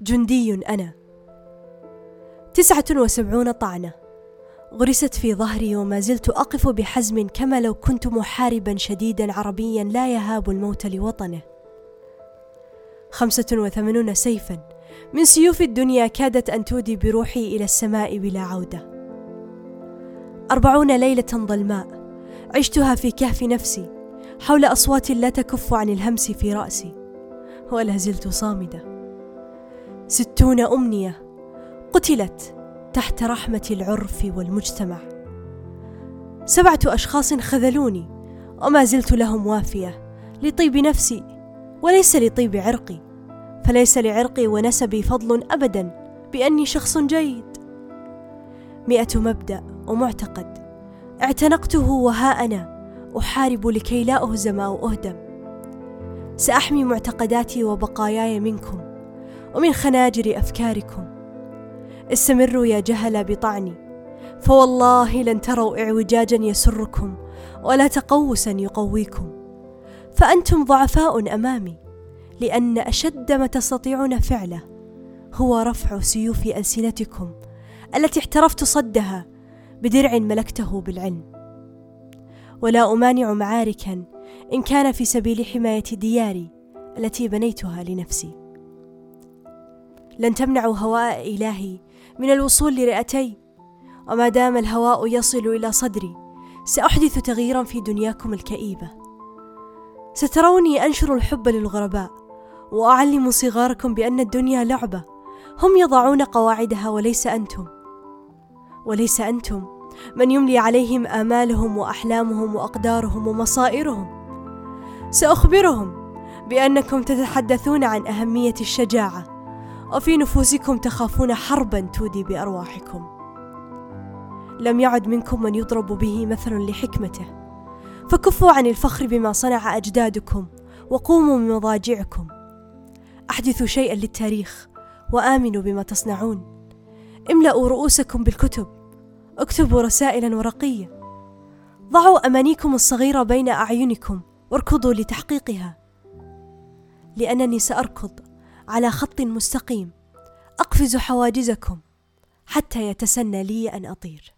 جندي أنا. تسعة وسبعون طعنة. غرست في ظهري وما زلت أقف بحزم كما لو كنت محاربا شديدا عربيا لا يهاب الموت لوطنه. خمسة وثمانون سيفا. من سيوف الدنيا كادت أن تودي بروحي إلى السماء بلا عودة. أربعون ليلة ظلماء. عشتها في كهف نفسي. حول أصوات لا تكف عن الهمس في رأسي. ولا زلت صامدة. ستون أمنية قتلت تحت رحمة العرف والمجتمع. سبعة أشخاص خذلوني وما زلت لهم وافية لطيب نفسي وليس لطيب عرقي. فليس لعرقي ونسبي فضل أبدا بأني شخص جيد. مئة مبدأ ومعتقد اعتنقته وها أنا أحارب لكي لا أهزم أو أهدم. سأحمي معتقداتي وبقاياي منكم. ومن خناجر أفكاركم. استمروا يا جهل بطعني فوالله لن تروا إعوجاجا يسركم ولا تقوسا يقويكم. فأنتم ضعفاء أمامي لأن أشد ما تستطيعون فعله هو رفع سيوف ألسنتكم التي احترفت صدها بدرع ملكته بالعلم. ولا أمانع معاركا إن كان في سبيل حماية دياري التي بنيتها لنفسي. لن تمنعوا هواء إلهي من الوصول لرئتي. وما دام الهواء يصل إلى صدري سأحدث تغييرا في دنياكم الكئيبة. ستروني أنشر الحب للغرباء وأعلم صغاركم بأن الدنيا لعبة. هم يضعون قواعدها وليس أنتم. وليس أنتم من يملي عليهم آمالهم وأحلامهم وأقدارهم ومصائرهم. سأخبرهم بأنكم تتحدثون عن أهمية الشجاعة. وفي نفوسكم تخافون حربا تودي بأرواحكم. لم يعد منكم من يضرب به مثل لحكمته. فكفوا عن الفخر بما صنع أجدادكم وقوموا من مضاجعكم أحدثوا شيئا للتاريخ وآمنوا بما تصنعون. املأوا رؤوسكم بالكتب. اكتبوا رسائلا ورقية. ضعوا أمانيكم الصغيرة بين أعينكم. واركضوا لتحقيقها. لأنني سأركض. على خط مستقيم. أقفز حواجزكم حتى يتسنى لي أن أطير.